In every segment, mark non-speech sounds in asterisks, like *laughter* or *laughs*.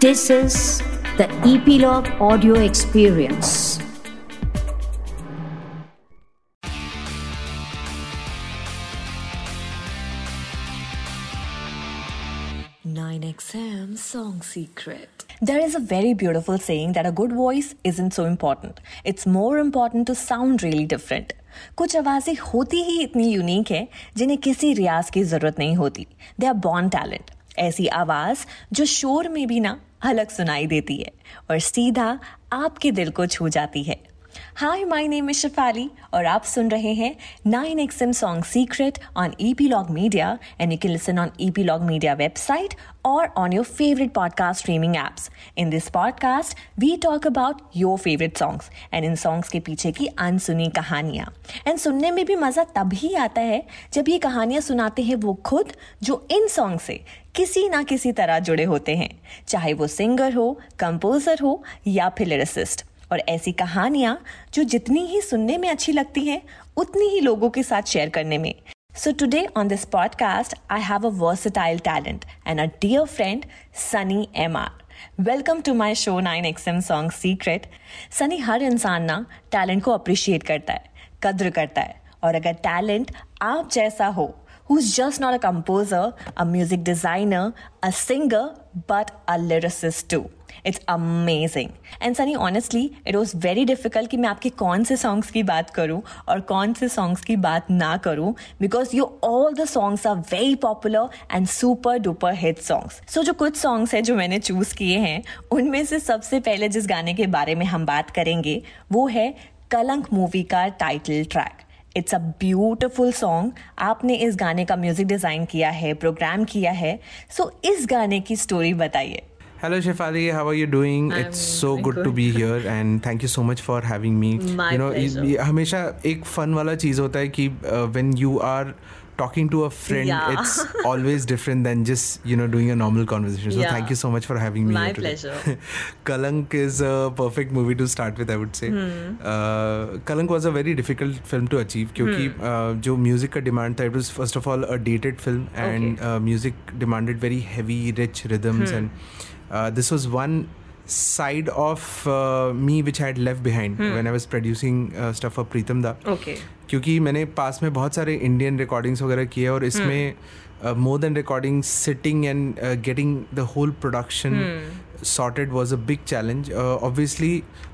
This is the Epilogue Audio Experience. Nine XM Song Secret. There is a very beautiful saying that a good voice isn't so important. It's more important to sound really different. कुछ आवाजें होती ही इतनी unique है जिन्हें किसी रियाज की जरूरत नहीं होती दे आर बॉर्न टैलेंट ऐसी आवाज जो शोर में भी ना अलग सुनाई देती है और सीधा आपके दिल को छू जाती है hi my name is Shefali और आप सुन रहे हैं nine 9XM song secret on Epilogue Media and you can listen on Epilogue Media website or on your favorite podcast streaming apps. In this podcast, we talk about your favorite songs and इन songs के पीछे की अनसुनी कहानियाँ and सुनने में भी मज़ा तभी आता है जब ये कहानियाँ सुनाते हैं वो खुद जो इन सॉन्ग से किसी ना किसी तरह जुड़े होते हैं चाहे वो सिंगर हो कंपोजर हो या फिर लिरिसिस्ट और ऐसी कहानियाँ जो जितनी ही सुनने में अच्छी लगती हैं उतनी ही लोगों के साथ शेयर करने में। So today on this podcast, I have a versatile talent and a dear friend, Sunny MR. Welcome to my show nine X M song secret Sunny हर इंसान ना टैलेंट को अप्रिशिएट करता है कद्र करता है। और अगर टैलेंट आप जैसा हो who's just not a composer, a music designer, a singer, but a lyricist too. It's amazing and Sunny honestly it was very difficult कि मैं आपके कौन से सॉन्ग्स की बात करूँ और कौन से सॉन्ग्स की बात ना करूँ because you all the songs are very popular and super duper hit songs so जो कुछ सॉन्ग्स हैं जो मैंने चूज़ किए हैं उनमें से सबसे पहले जिस गाने के बारे में हम बात करेंगे वो है कलंक मूवी का title track it's a beautiful song आपने इस गाने का म्यूज़िक डिज़ाइन किया है प्रोग्राम किया है सो so, इस गाने की स्टोरी बताइए Hello Shefali, how are you doing? I'm it's so good, good. to be here and thank you so much for having me. My you know, pleasure. ये- हमेशा एक फन वाला चीज़ होता है कि uh, when you are talking to a friend, Yeah. it's *laughs* always different than just you know doing a normal conversation. So Yeah. thank you so much for having me. My here today. pleasure. *laughs* Kalank is a perfect movie to start with, I would say. Hmm. Uh, Kalank was a very difficult film to achieve क्योंकि Hmm. uh, जो music का demand था it was first of all a dated film and Okay. uh, music demanded very heavy, rich rhythms Hmm. and uh, this was one side of uh, me which I had left behind Hmm. when I was producing uh, stuff for Pritam Da. Okay क्योंकि मैंने पास में बहुत सारे Indian recordings वगैरह किए और हम्म। इसमें more than recording sitting and getting the whole production sorted was a big challenge obviously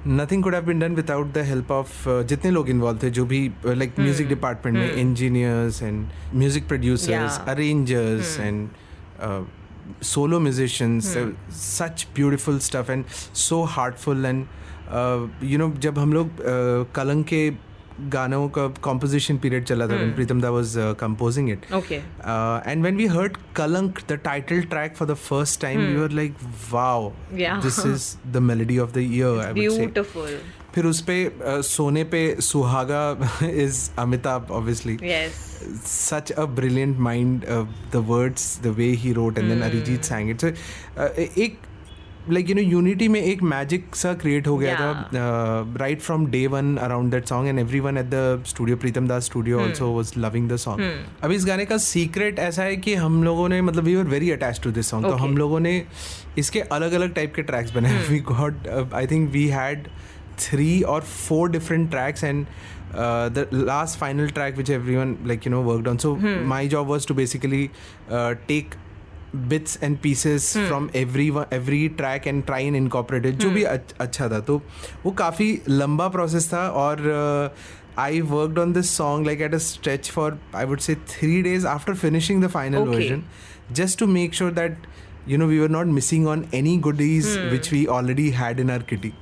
nothing could have been done without the help of जितने लोग इन्वॉल्व थे जो भी लाइक म्यूज़िक डिपार्टमेंट में engineers and music producers arrangers and solo musicians such beautiful stuff and so heartful and you know जब हम लोग uh, कलंक के गानों का कॉम्पोजिशन पीरियड चला था hmm. Pritam da was composing it and when we heard Kalank the title track for the first time you are like wow this is the melody of the year फिर उस पे सोने पे सुहागा is Amitabh obviously such a brilliant mind the words the way he wrote and then Arijit sang it एक like you know unity में एक magic सा क्रिएट हो गया था right from day one around that song and everyone at the studio Pritam Das studio also was loving the song अब इस गाने का सीक्रेट ऐसा है कि हम लोगों ने मतलब we are very attach to this song तो हम लोगों ने इसके अलग अलग टाइप के ट्रैक्स बनाए. We got I think we had three और four different tracks and the last final track which everyone like you know worked on so my job was to basically take bits and pieces from every every track and try in incorporated जो भी hmm. अच्छा था। तो वो काफ़ी लंबा process था और I worked on this song like at a stretch for I would say three days after finishing the final version just to make sure that you know we are not missing on any goodies which we already had in our kitty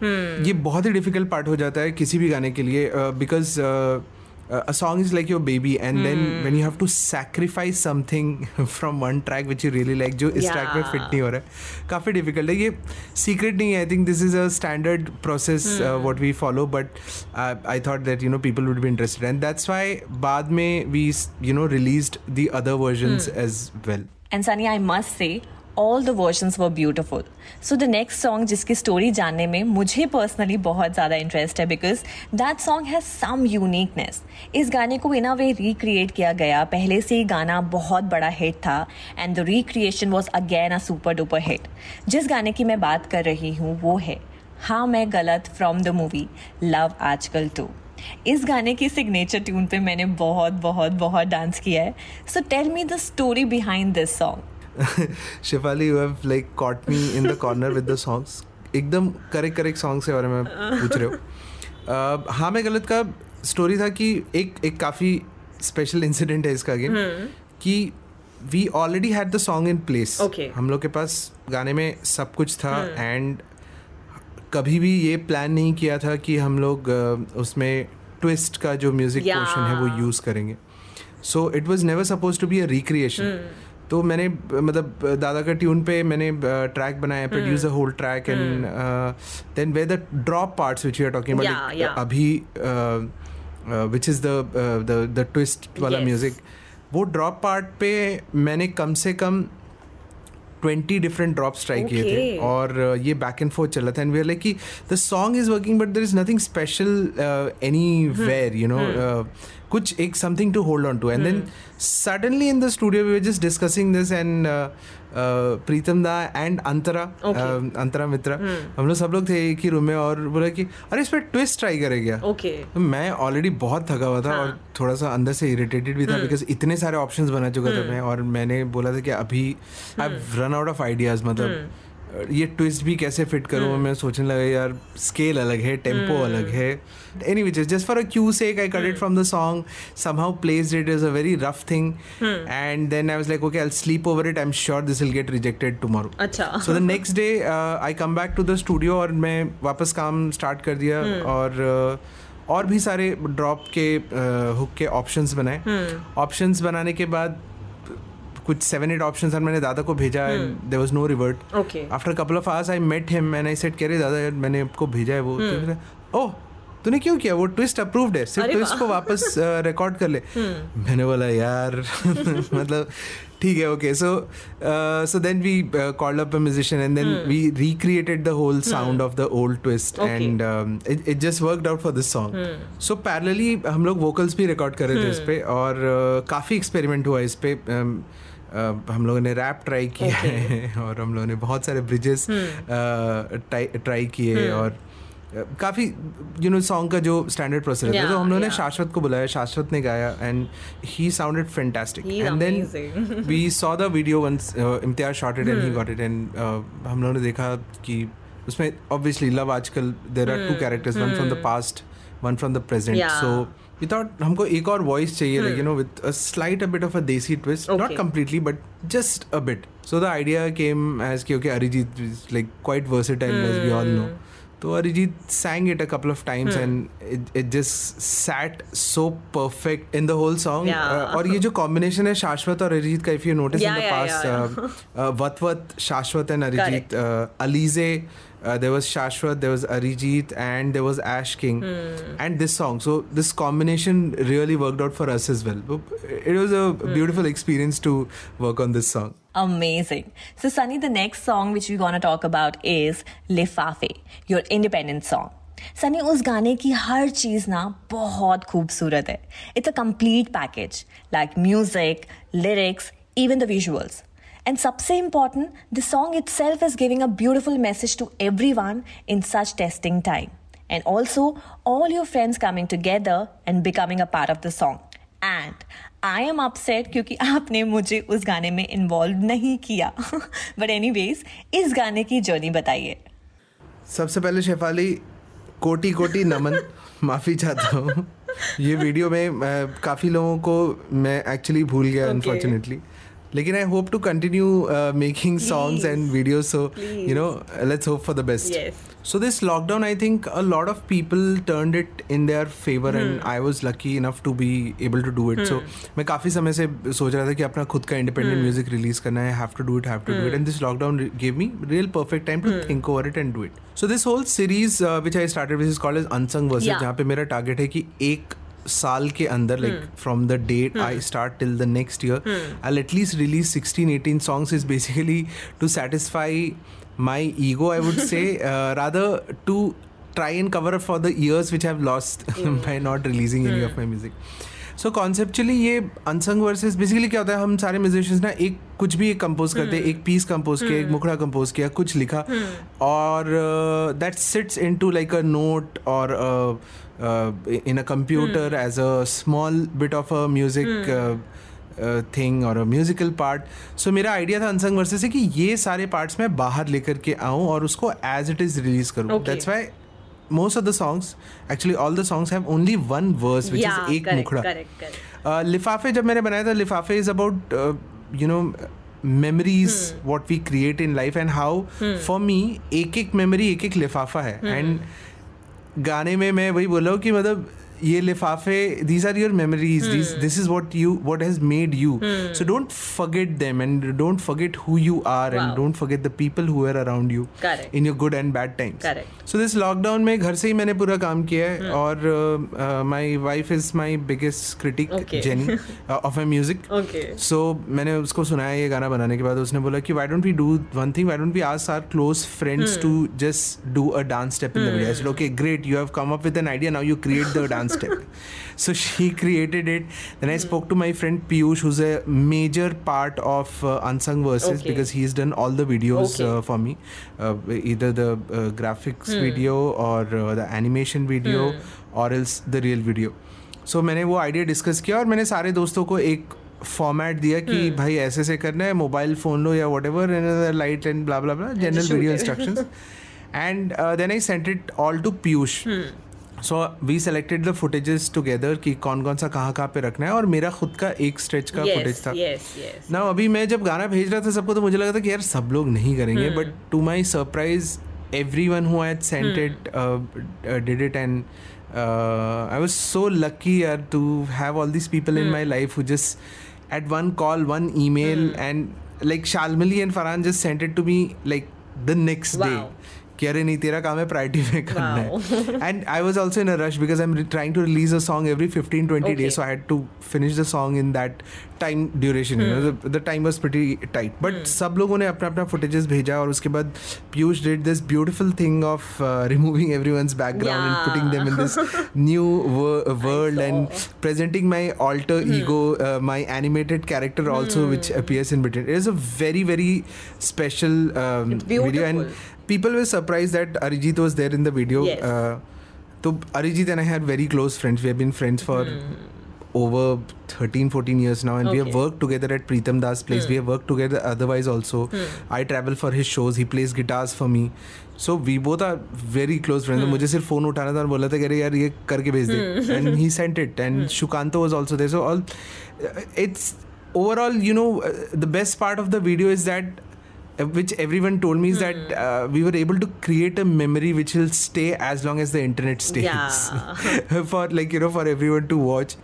ये बहुत ही difficult part हो जाता है किसी भी गाने के लिए because uh, because a song is like your baby and mm. then when you have to sacrifice something from one track which you really like जो इस track में fit नहीं हो रहा है काफ़ी डिफ़िकल्ट है ये सीक्रेट नहीं है I think this is a standard process what we follow but I thought that you know people would be interested and that's why बाद में we you know released the other versions as well And Sunny, I must say, all the versions were beautiful so the next song जिसकी story जानने में मुझे personally बहुत ज़्यादा interest है because that song has some uniqueness इस गाने को इन अ वे रिक्रिएट किया गया। पहले से ही गाना बहुत बड़ा हिट था and the recreation was again a super duper hit जिस गाने की मैं बात कर रही हूँ वो है हाँ मैं गलत from the movie Love Aajkal two इस गाने की सिग्नेचर ट्यून पे मैंने बहुत बहुत बहुत डांस किया है। So tell me the story behind this song *laughs* Shefali, you have like caught me in the corner with the songs. एकदम करेक्ट करेक्ट सॉन्ग्स के बारे में पूछ रहे हो। uh, हाँ मैं गलत का स्टोरी था कि एक एक काफ़ी स्पेशल इंसिडेंट है इसका गेम कि we already had the song in place हम लोग के पास गाने में सब कुछ था एंड कभी भी ये प्लान नहीं किया था कि हम लोग उसमें ट्विस्ट का जो म्यूज़िक Yeah. पोर्शन है वो यूज़ करेंगे। So it was never suppose to be a recreation तो मैंने मतलब दादा का ट्यून पे मैंने ट्रैक बनाया produce a whole track and then way the drop parts which we are talking about अभी which is the the twist वाला म्यूज़िक वो ड्रॉप पार्ट पे मैंने कम से कम ट्वेंटी डिफरेंट ड्रॉप्स ट्राई किए थे और ये बैक एंड फोर्थ चल था एंड वी आर लाइक कि the song is working but there is nothing special anywhere you know कुछ एक something to hold on to and then suddenly in the studio we just discussing this and Pritam da and Antara अंतरा मित्रा हम लोग सब लोग थे एक ही room में और बोला कि अरे इस पर ट्विस्ट ट्राई करे क्या ओके मैं ऑलरेडी बहुत थका हुआ था और थोड़ा सा अंदर से इरिटेटेड भी था बिकॉज़ इतने सारे ऑप्शंस बना चुका था मैं और मैंने बोला था कि अभी I run out of ideas मतलब ये ट्विस्ट भी कैसे फिट करूँ मैं सोचने लगा यार स्केल अलग है टेंपो अलग है. Any which is just for a cue sake I cut it from the song somehow place it is a very rough thing and then I was like okay I sleep over it I am sure this will get rejected tomorrow अच्छा। So the next day I come back to the studio और मैं वापस काम start कर दिया और uh, और भी सारे ड्रॉप के हुक के ऑप्शंस बनाए। ऑप्शंस बनाने के बाद कुछ सेवन एट ऑप्शंस मैंने दादा को भेजा there was no revert okay after couple of hours I met him and I said कह रहे दादा यार मैंने आपको भेजा है वो मैंने ओह तूने क्यों किया? वो ट्विस्ट अप्रूव्ड है। सिर्फ़ ट्विस्ट को वापस *laughs* रिकॉर्ड कर ले. मैंने बोला यार *laughs* मतलब ठीक है okay so so then we called up a musician and then we recreated the whole sound of the old twist and it just worked out for this song so parallelly हम लोग वोकल्स भी record कर रहे थे इस पे और काफ़ी एक्सपेरिमेंट हुआ इस पे um, हम लोगों ने रैप ट्राई किया है *laughs* और हम लोगों ने बहुत सारे ब्रिजेस ट्राई किए और uh, काफ़ी यू नो सॉन्ग का जो स्टैंडर्ड प्रोसेस है तो हम लोगों ने शाश्वत को बुलाया शाश्वत ने गाया and he sounded fantastic and then we saw the video once Imtiaz shot it and he got it and हम लोगों ने देखा कि उसमें obviously Love Aajkal there are two characters one from the past one from the present so we thought हमको एक और voice चाहिए like you know with a slight a bit of a desi twist not completely but just a bit so the idea came as कि okay Arijit like quite versatile as we all know तो Arijit sang it a couple of times and it, it just sat so perfect in the whole song Yeah. Uh, और ये जो combination है शाश्वत और अरिजीत का if you notice Yeah, in the yeah, past yeah, uh, uh, Vatvat Shashwat and Arijit uh, Alize uh, there was Shashwat there was Arijit and there was Ash King and this song so this combination really worked out for us as well it was a beautiful experience to work on this song Amazing. So, Sunny, the next song which we're gonna talk about is Lifafe, your independent song. Sunny उस गाने की हर चीज ना बहुत खूबसूरत है it's a complete package like music lyrics even the visuals and सबसे important the song itself is giving a beautiful message to everyone in such testing time and also all your friends coming together and becoming a part of the song and I am upset क्योंकि आपने मुझे उस गाने में involve नहीं किया। *laughs* But any इस गाने की जर्नी बताइए। सबसे पहले शेफाली कोटि कोटि नमन *laughs* माफ़ी चाहता हूँ। ये *laughs* वीडियो में काफ़ी लोगों को मैं एक्चुअली भूल गया Okay. लेकिन I hope to continue making songs and video so you know let's hope for the best so this lockdown I think a lot of people turn it in their favour and I was lucky enough to be able to do it so मैं काफ़ी समय से सोच रहा था कि अपना खुद का इंडिपेंडेंट म्यूज़िक रिलीज़ करना है have to do it have to do it and this lockdown gave me real perfect time to think over it and do it so this whole series which I start which is call is unsung verse जहाँ पे मेरा target है कि एक साल के अंदर like from the date I start till the next year I at least release sixteen eighteen songs is basically to satisfy my ego I would say rather to try and cover up for the years which I've lost *laughs* by not releasing any of my music. So conceptually ये unsung verses basically क्या होता है? हम सारे musicians ना एक कुछ भी एक कंपोज करते हैं एक पीस कंपोज किया एक मुखड़ा कंपोज किया कुछ लिखा और that sits in to like a note और in a computer as a small bit of a music thing और म्यूजिकल पार्ट सो मेरा आइडिया था अनसंग वर्सेस से कि ये सारे पार्ट्स मैं बाहर लेकर के आऊँ और उसको एज इट इज़ रिलीज़ करूँ। That's why most of the songs actually all the songs have only one verse which Yeah, is एक correct, मुखड़ा। correct, correct. Uh, लिफाफे जब मैंने बनाया था लिफाफे is about you know memories what we create in life and how for me एक एक memory एक एक लिफाफा है and गाने में मैं वही बोल रहा हूँ कि मतलब ये लिफाफे these are your memories this is what you what has made you so don't forget them and don't forget who you are and don't forget the people who are around you in your good and bad times so this lockdown में घर से ही मैंने पूरा काम किया है hmm. और my wife is my biggest critic Jenny of I music so मैंने उसको सुनाया ये गाना बनाने के बाद। उसने बोला कि why don't we do one thing why don't we us are close friends to just do a dance step in okay great you have come up with an idea now you create the dance step so she created it then i spoke to my friend piyush who's a major part of uh, unsung verses Okay. because he's done all the videos Okay. uh, for me uh, either the uh, graphics video or uh, the animation video hmm. or else the real video so मैंने वो idea discuss किया और मैंने सारे दोस्तों को एक format दिया कि भाई ऐसे ऐसे करना है मोबाइल फ़ोन लो या whatever light and blah blah blah general video. Instructions and then I sent it all to Piyush so we selected the footages together कि कौन कौन सा कहाँ कहाँ पे रखना है और मेरा खुद का एक स्ट्रेच का Yes, फुटेज था। yes, yes. ना अभी मैं जब गाना भेज रहा था सबको तो मुझे लगा था कि यार सब लोग नहीं करेंगे but to my surprise every one who had sent it did it and I was so lucky यार to have all this people in my life who just at one call one email and like Shalmali and Farhan just sent it to me like the next day. कि अरे नहीं तेरा काम है priority में करना है. And I was also in a rush because I am trying to release a song every fifteen twenty days so I had to finish the song in that time duration the time was pretty tight but सब लोगों ने अपना अपना footages भेजा और उसके बाद Piyush did this beautiful thing of removing every one background and putting them in this new world and presenting my alter ego my animated character also which appears in between it is a very very special video and um, people were surprised that Arijit was there in the video. Yes. Uh, so Arijit and I had very close friends. We have been friends for over 13 14 years now and okay. we have worked together at Preetham Das place we have worked together otherwise also I travel for his shows he plays guitars for me so we both are very close friends मुझे सिर्फ़ phone उठाना था और बोला था कि अरे यार ये करके भेज दे and he sent it and Shukanto was also there so all it's overall you know uh, the best part of the video is that uh, Uh, which everyone told me is hmm. that uh, we were able to create a memory which will stay as long as the internet stays yeah. *laughs* *laughs* for like you know for everyone to watch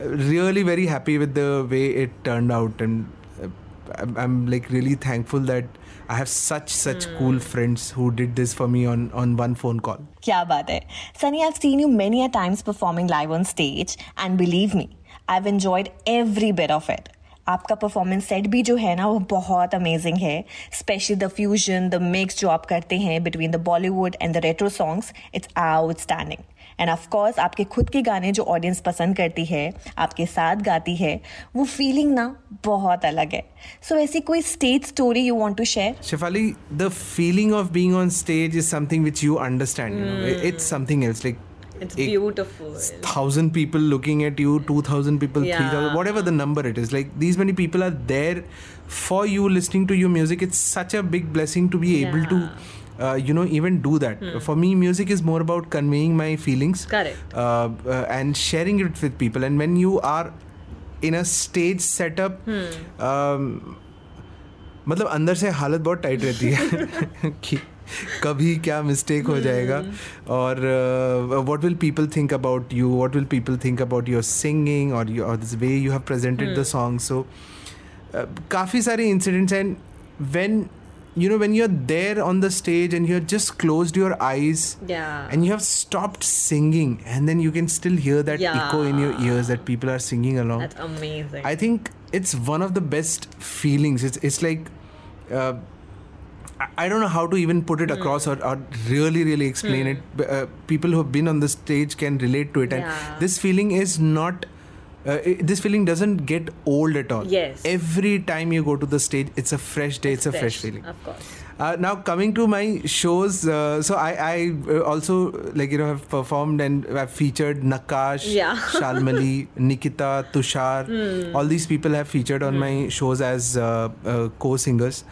really very happy with the way it turned out and uh, I'm, I'm, like really thankful that I have such such hmm. cool friends who did this for me on on one phone call. Kya baat hai. Sunny, I've seen you many a times performing live on stage and believe me, I've enjoyed every bit of it. आपका performance set भी जो है ना वो बहुत amazing है। Specially the fusion the mix जो आप करते हैं between the Bollywood and the retro songs it's outstanding and of course आपके खुद के गाने जो ऑडियंस पसंद करती है आपके साथ गाती है वो फीलिंग ना बहुत अलग है। सो so, ऐसी कोई stage story you want to share Shefali, the feeling of being on stage is something which you understand. You know, it's something else. Like it's एक beautiful thousand people looking at you, two thousand people, Yeah. three thousand, whatever the number it is. Like these many people are there for you listening to your music. It's such a big blessing to be able to. Uh, you know, even do that. For me, music is more about conveying my feelings Correct. uh, uh, and sharing it with people. And when you are in a stage setup, um, मतलब अंदर से हालत बहुत tight रहती है *laughs* कि कभी क्या मिस्टेक हो जाएगा और what will people think about you what will people think about your singing और और this way you have presented the song so काफ़ी सारे incidents and when you know when you're there on the stage and you're just closed your eyes Yeah. and you have stopped singing and then you can still hear that Yeah. echo in your ears that people are singing along That's amazing. I think it's one of the best feelings. It's it's like uh, I- don't know how to even put it Hmm. across or, or really really explain it. Uh, people who have been on the stage can relate to it, and Yeah. this feeling is not. Uh, it, this feeling doesn't get old at all. Yes. Every time you go to the stage, it's a fresh day. It's, a fresh feeling. Of course. Uh, now coming to my shows, uh, so I, I uh, also like you know have performed and have featured Nakash, Yeah. *laughs* Shalmali, Nikita, Tushar. All these people have featured on my shows as uh, uh, co-singers.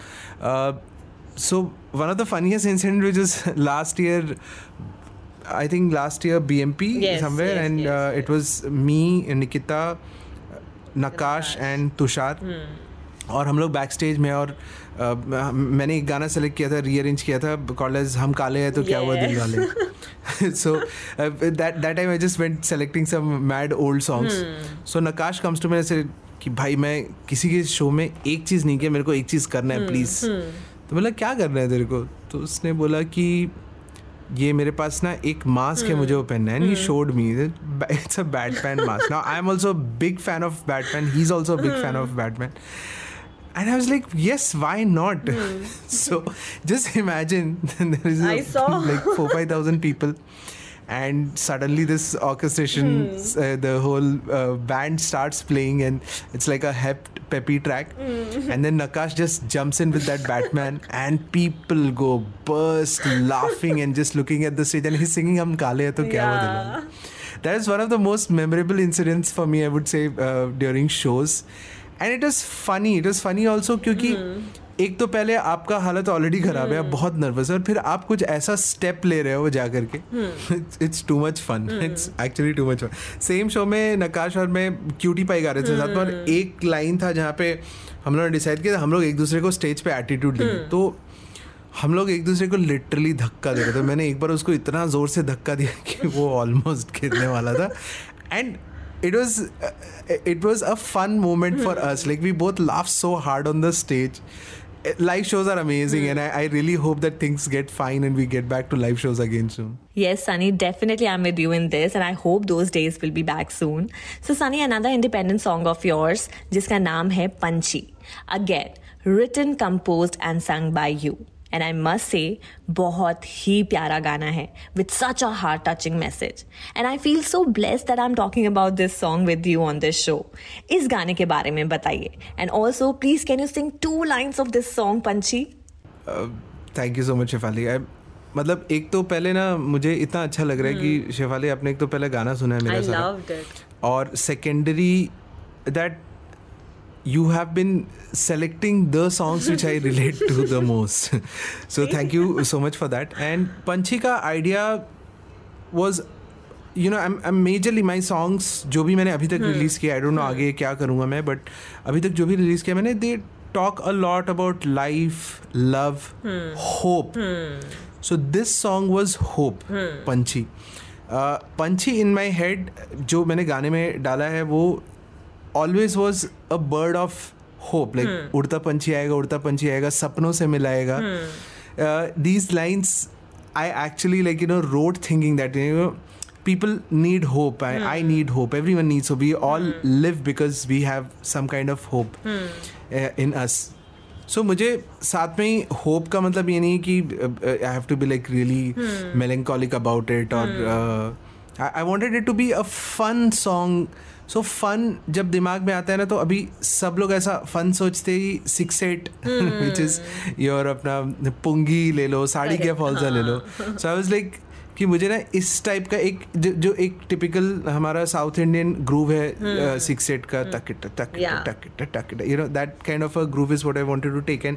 Uh, so one of the funniest incident which is last year. I think last year BMP Yes, somewhere, yes, and yes, uh, it was me, Nikita, Nakash, and Tushar. और हम लोग back stage में और अ, मैंने एक गाना select किया था रीअरेंज किया था कॉलेज हम काले हैं तो क्या हुआ दिल वाले? So that that time I just went selecting some mad old songs so Nakash comes to मेरे से कि भाई मैं किसी के शो में एक चीज़ नहीं किया मेरे को एक चीज़ करना है प्लीज़ तो बोला क्या करना है तेरे को? तो उसने बोला कि ये मेरे पास ना एक मास्क है मुझे वो पहनना है. He showed me it's a Batman mask now I am also big fan of Batman he is also big fan of Batman And I was like, yes, why not? *laughs* so just imagine *laughs* there is a, *laughs* like four, five thousand people, and suddenly this orchestration, mm. uh, the whole uh, band starts playing, and it's like a hept peppy track. Mm. *laughs* And then Nakash just jumps in with that Batman, *laughs* and people go burst laughing and just looking at the stage, and he's singing "Hum Kale Hai To Kya yeah. That is one of the most memorable incidents for me, I would say, uh, during shows. And it was funny. It was funny also because. एक तो पहले आपका हालत already खराब है आप बहुत nervous है और फिर आप कुछ ऐसा स्टेप ले रहे हो जा करके। It's too much fun it's actually too much fun same show में नकाश और मैं क्यूटी पाई गा रहे थे साथ में और एक लाइन था जहाँ पे हम लोगों ने डिसाइड किया था, हम लोग एक दूसरे को स्टेज पे एटीट्यूड देंगे। तो हम लोग एक दूसरे को लिटरली धक्का दे रहे थे। मैंने एक बार उसको इतना ज़ोर से धक्का दिया कि वो ऑलमोस्ट गिरने वाला था। And it was uh, it was a fun moment for us. Like we both laughed so hard on the stage. Uh, live shows are amazing, mm. and I, I, really hope that things get fine and we get back to live shows again soon. Yes, Sunny, definitely I'm with you in this, and I hope those days will be back soon. So, Sunny, another independent song of yours, jiska naam hai Panchi. Again, written, composed, and sung by you. And I must say बहुत ही प्यारा गाना है with such a heart touching message and I feel so bless that I am talking about this song with you on this show इस गाने के बारे में बताइए। And also please can you sing two lines of this song Panchhi thank you so much Shefali I मतलब एक तो पहले ना मुझे इतना अच्छा लग रहा है hmm. कि शिफाली आपने एक तो पहले गाना सुना है मेरा और secondary that you have been selecting the songs which I relate to the most. so thank you so much for that. And Panchika idea was you know I'm, I'm majorly my songs जो भी मैंने अभी तक release किया I don't know आगे क्या करूँगा मैं बट अभी तक जो भी रिलीज़ किया मैंने they talk a lot about life love hope so this song was hope Panchhi Panchhi in my head जो मैंने गाने में डाला है वो always was a bird of hope like उड़ता पंछी आएगा उड़ता पंछी आएगा सपनों से मिलाएगा। These lines I actually like you know wrote thinking that you know people need hope. I, I need hope. Everyone needs hope. We all live because we have some kind of hope uh, in us. So मुझे साथ में ही hope का मतलब ये नहीं कि I have to be like really melancholic about it और I wanted it to be a fun song so fun जब दिमाग में आता है ना तो अभी सब लोग ऐसा फन सोचते ही six eight which is your अपना पुंगी ले लो साड़ी क्या फॉल्सा ले लो. सो आई वॉज़ लाइक कि मुझे ना इस टाइप का एक जो, जो एक टिपिकल हमारा साउथ इंडियन ग्रूव है सिक्स एट का तक तक Yeah. टक टक you know that kind of a groove is what I wanted to take and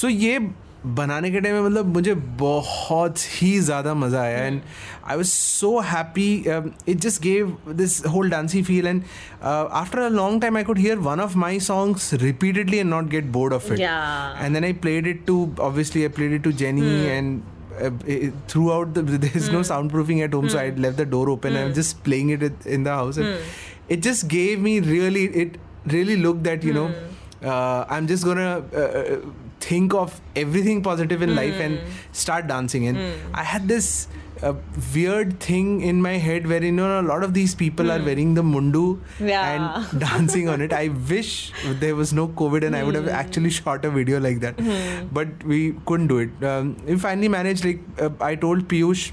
so ये बनाने के टाइम में मतलब मुझे बहुत ही ज़्यादा मज़ा आया and I was so happy it just gave this whole dancy feel and after a long time I could hear one of my songs repeatedly and not get bored of it Yeah. And then I played it to obviously I played it to Jenny and uh, throughout the *laughs* there's no soundproofing at home so i left the door open i'm just playing it in- in the house and it just gave me really it really looked that you know uh, i'm just gonna uh, uh, think of everything positive in life and start dancing and i had this uh, weird thing in my head where you know a lot of these people are wearing the mundu Yeah. and *laughs* dancing on it. I wish there was no COVID and I would have actually shot a video like that, but we couldn't do it. Um, we finally managed. Like uh, I told Piyush.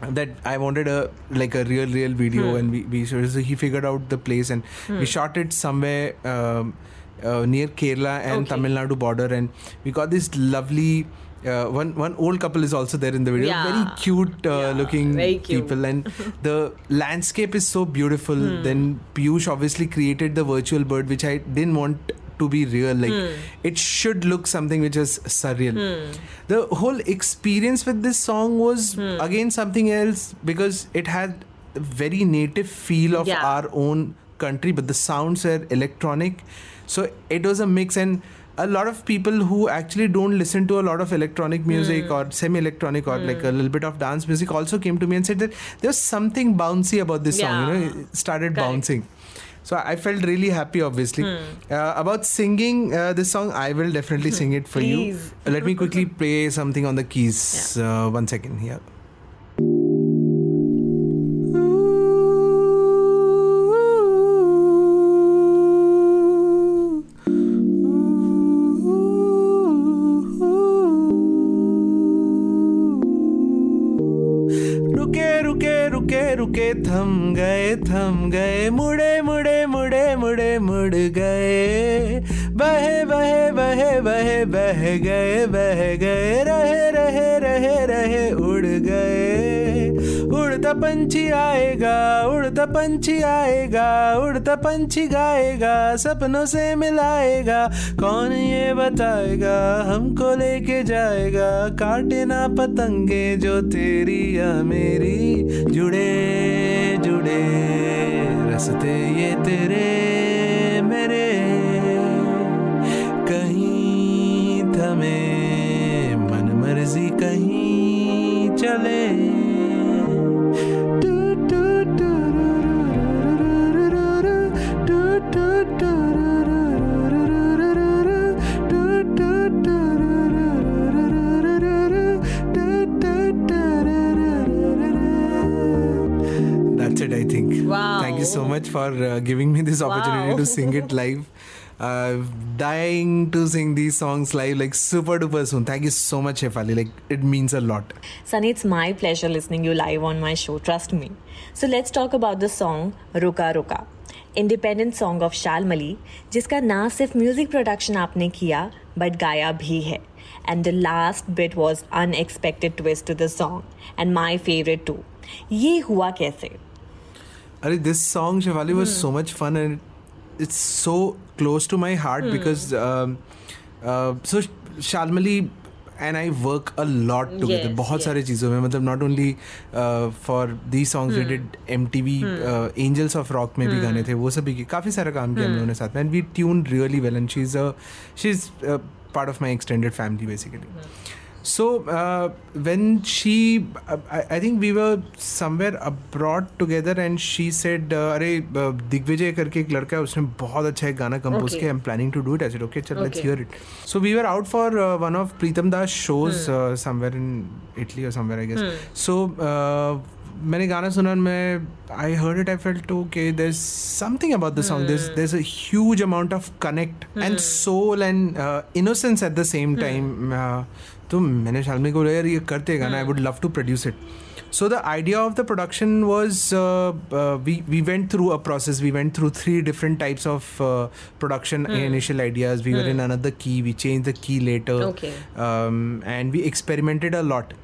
That I wanted a like a real real video and we, we so he figured out the place and we shot it somewhere um, uh, near Kerala and Okay. Tamil Nadu border and we got this lovely uh, one one old couple is also there in the video Yeah. very cute uh, Yeah, looking very cute. people and *laughs* the landscape is so beautiful Hmm. then Piyush obviously created the virtual bird which I didn't want to be real like Hmm. it should look something which is surreal the whole experience with this song was Hmm. again something else because it had a very native feel of Yeah. our own country but the sounds were electronic so it was a mix and a lot of people who actually don't listen to a lot of electronic music Hmm. or semi-electronic or like a little bit of dance music also came to me and said that there's something bouncy about this song you know it started Correct. bouncing so I felt really happy, obviously. Hmm. Uh, about singing uh, this song, I will definitely sing it for you. *laughs* Let me quickly *laughs* play something on the keys. Uh, one second here. रुके रुके रुके रुके, थम गए थम गए, मुड़े मुड़े मुड़े मुड़े, मुड़ गए। बहे बहे बहे बहे, बह गए बह गए, रहे रहे रहे रहे, उड़ गए। पंछी आएगा, उड़ता पंछी आएगा, उड़ता पंछी गाएगा, सपनों से मिलाएगा। कौन ये बताएगा, हमको लेके जाएगा। काटे ना पतंगे जो तेरी या मेरी। जुड़े जुड़े, रसते ये तेरे। That's it, I think. Wow. Thank you so much for uh, giving me this opportunity Wow. to sing it live. Uh, dying to sing these songs live, like super duper soon. Thank you so much, Shefali. Like it means a lot. Sunny, it's my pleasure listening you live on my show, trust me. So let's talk about the song Ruka Ruka. Independent song of Shalmali जिसका ना सिर्फ music production आपने किया but गाया भी है and the last bit was unexpected twist to the song and my favourite too ये हुआ कैसे अरे this song Shivali was so much fun and it's so close to my heart because so Shalmali and I work a lot together बहुत सारी चीज़ों में मतलब not only for the songs we M T V Angels of Rock में भी hmm. गाने थे वो सभी के काफ़ी सारा काम किया hmm. उन्होंने साथ में and we tune really well and she is a she is part of my extended family basically So uh, when she, uh, I, I think we were somewhere abroad together, and she said, uh, "अरे uh, Digvijay करके एक लड़का है उसने बहुत अच्छा एक गाना कंपोज. किया I'm planning to do it." I said, "Okay, चल let's Okay. hear it." So we were out for uh, one of Pritam Das shows uh, somewhere in Italy or somewhere I guess. So. Uh, मैंने गाना सुना मैं I heard it I felt okay there's something about the song there's there's a huge amount of connect and soul and uh, innocence at the same time uh, तो मैंने ख्याल में यार ये करते गाना I would love to produce it so the idea of the production was we we went through a process we went through three different types of production initial ideas we were in another the key we change the key later and we experimented a lot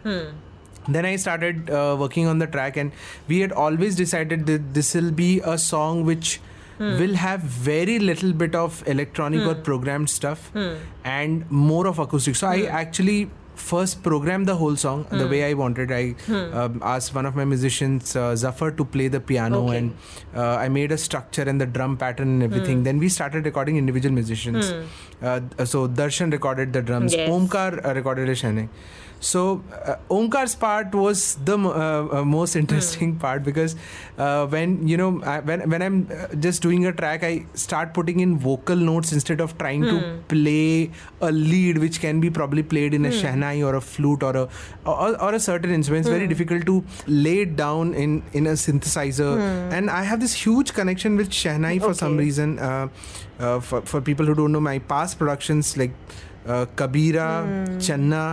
then i started uh, working on the track and we had always decided that this will be a song which will have very little bit of electronic or programmed stuff and more of acoustic. So I actually first programmed the whole song the way I wanted. I um, asked one of my musicians, uh, Zafar, to play the piano Okay. and uh, I made a structure and the drum pattern and everything. Then we started recording individual musicians. Uh, so Darshan recorded the drums, Yes. Omkar uh, recorded a Shane. So uh, Omkar's part was the uh, uh, most interesting part because uh, when you know I, when when I'm uh, just doing a track, I start putting in vocal notes instead of trying to play a lead, which can be probably played in a shahnai or a flute or a or, or a certain instrument. It's very difficult to lay it down in in a synthesizer. And I have this huge connection with shahnai for some reason. Uh, uh, for for people who don't know my past productions like uh, Kabira, Channa.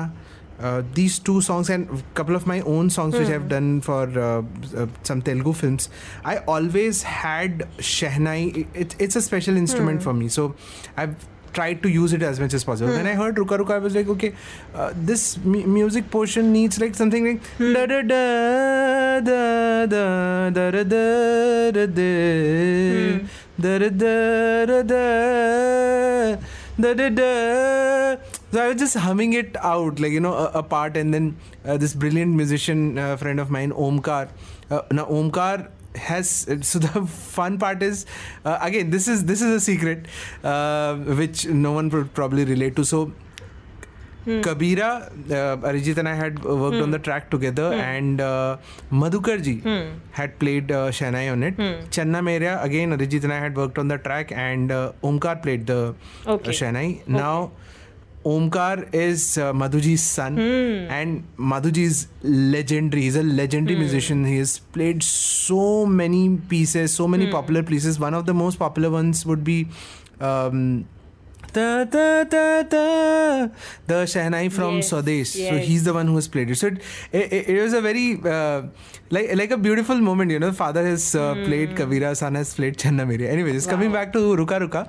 Uh, these two songs and a couple of my own songs which I've done for uh, uh, some Telugu films, I always had Shehnai. It, it's a special instrument for me, so I've tried to use it as much as possible. When I heard Ruka Ruka, I was like, okay, uh, this mu- music portion needs like something like da da da da da da da da da da da da da da da da da. So I was just humming it out, like you know, a, a part, and then uh, this brilliant musician uh, friend of mine, Omkar. Uh, now Omkar has *laughs* so the fun part is uh, again this is this is a secret uh, which no one would probably relate to. So Kabira, uh, Arijit and I had worked on the track together, and uh, Madhukar ji had played uh, Shanai on it. Channa Meria, again, Arijit and I had worked on the track, and uh, Omkar played the Okay. uh, Shanai. Now, Omkar is uh, Madhuji's son, and Madhuji's legendary. He's a legendary musician. He has played so many pieces, so many popular pieces. One of the most popular ones would be. Um, Da, da, da, da, the Shehnai from Yes, Swadesh. So he's the one who has played it. So it, it, it was a very uh, like like a beautiful moment. You know, father has uh, played Kavira, son has played Channa Meri. Anyway, just coming back to Ruka Ruka.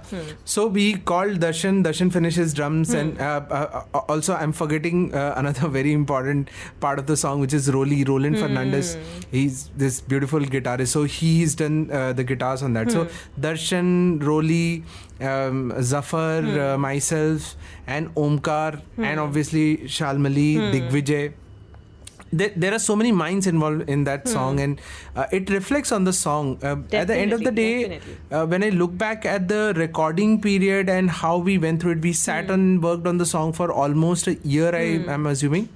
So we called Darshan. Darshan finishes drums, and uh, uh, uh, also I'm forgetting uh, another very important part of the song, which is Roli Roland Fernandez. He's this beautiful guitarist. So he's done uh, the guitars on that. So Darshan, Roli, um, Zafar, uh, myself, and Omkar, and obviously Shalmali, Digvijay there, there are so many minds involved in that song and uh, it reflects on the song. Uh, at the end of the day uh, when i look back at the recording period and how we went through it we sat and worked on the song for almost a year i am assuming.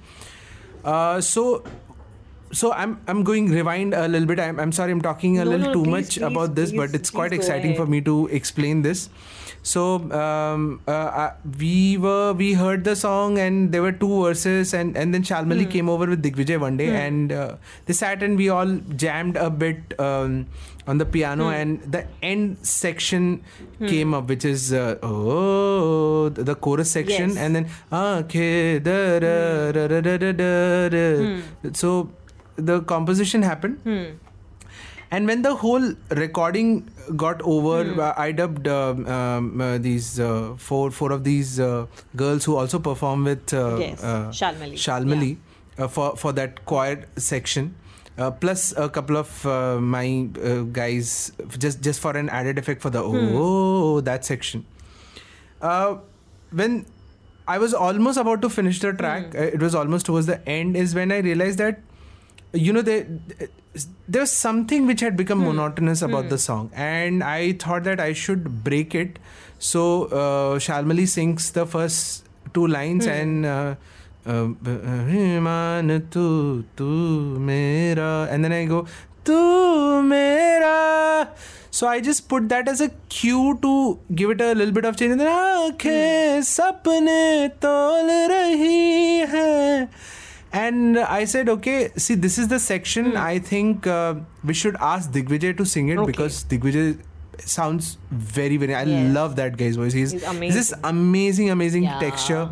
Uh, so so I'm I'm going rewind a little bit. I'm, I'm sorry I'm talking a No, little no, too please, much please, about this, but it's quite exciting for me to explain this. So um, uh, we were we heard the song and there were two verses and and then Shalmali mm. came over with Digvijay one day mm. and uh, they sat and we all jammed a bit um, on the piano mm. and the end section hmm. came up which is uh, oh the chorus section yes. and then okay hmm. hmm. so the composition happened and when the whole recording got over uh, i dubbed um, um, uh, these uh, four four of these uh, girls who also perform with uh, Yes, uh, Shalmali. Shalmali, uh, for for that choir section. Uh, plus a couple of uh, my uh, guys just just for an added effect for the Hmm. oh that section. Uh, when I was almost about to finish the track, uh, it was almost towards the end, is when I realized that, you know, there, there was something which had become Hmm. monotonous about the song. And I thought that I should break it. So uh, Shalmali sings the first two lines Hmm. and. Uh, uh, मान तू तू मेरा and then I go तू मेरा so I just put that as a cue to give it a little bit of change and then आंखें सपने तोल रही है and I said okay see this is the section I think uh, we should ask Digvijay to sing it Okay. because Digvijay sounds very very I Yes. love that guy's voice he's, He's he's this amazing amazing Yeah. texture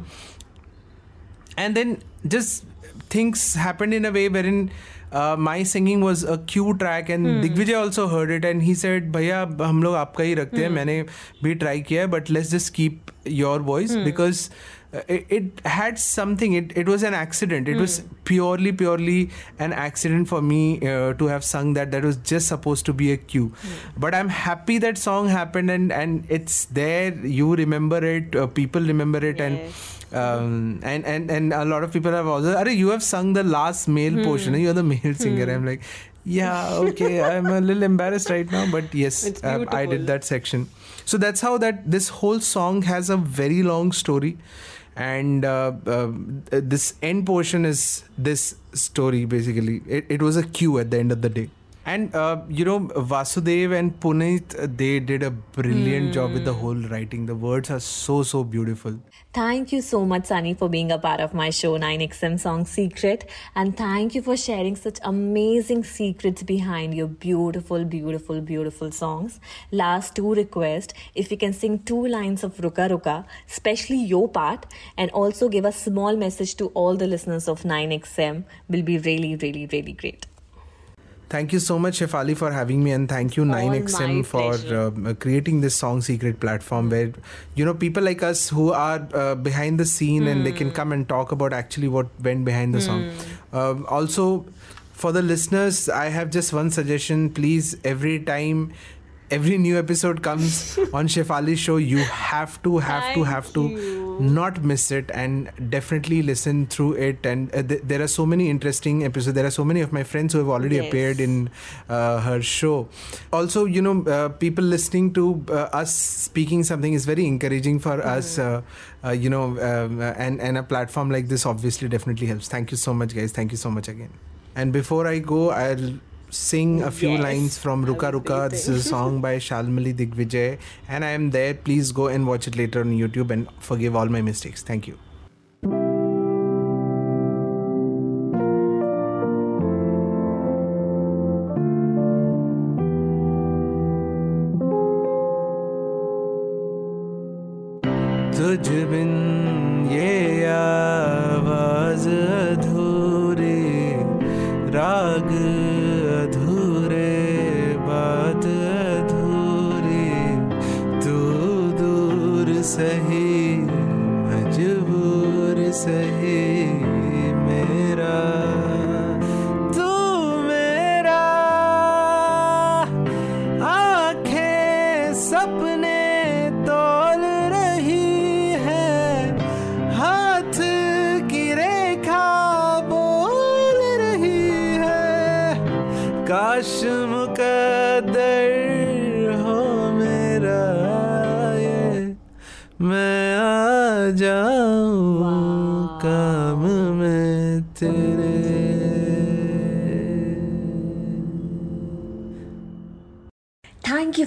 and then just things happened in a way wherein uh, my singing was a cue track and Digvijay also heard it and he said भैया हम लोग आपका ही रखते हैं मैंने भी try किया है but let's just keep your voice because uh, it, it had something. It it was an accident. It was purely purely an accident for me uh, to have sung that. That was just supposed to be a cue. But I'm happy that song happened and and it's there. You remember it. Uh, people remember it and. Um, and and and a lot of people have also. Are you have sung the last male portion? You're the male singer. I'm like, yeah, okay. I'm a little embarrassed right now, but yes, um, I did that section. So that's how that this whole song has a very long story, and uh, uh, this end portion is this story basically. It, it was a cue at the end of the day. And uh, you know, Vasudev and Puneet, they did a brilliant job with the whole writing. The words are so so beautiful. Thank you so much, Sunny, for being a part of my show 9XM Song Secret. And thank you for sharing such amazing secrets behind your beautiful, beautiful, beautiful songs. Last two requests if you can sing two lines of Ruka Ruka, especially your part, and also give a small message to all the listeners of 9XM, will be really, really, really great. Thank you so much, Shefali, for having me, and thank you, 9XM, for uh, creating this Song Secret platform where, you know, people like us who are uh, behind the scene and they can come and talk about actually what went behind the song. Um, also, for the listeners, I have just one suggestion. Please, every time. Every new episode comes on Shefali's show. You have to, have to, Thank have to you. not miss it and definitely listen through it. And uh, th- there are so many interesting episodes. There are so many of my friends who have already Yes. appeared in uh, her show. Also, you know, uh, people listening to uh, us speaking something is very encouraging for us. Uh, uh, you know, um, and and a platform like this obviously definitely helps. Thank you so much, guys. Thank you so much again. And before I go, I'll sing a few Yes. lines from Ruka Ruka. This is a song by Shalmali Digvijay, and I am there. Please go and watch it later on YouTube and forgive all my mistakes. Thank you.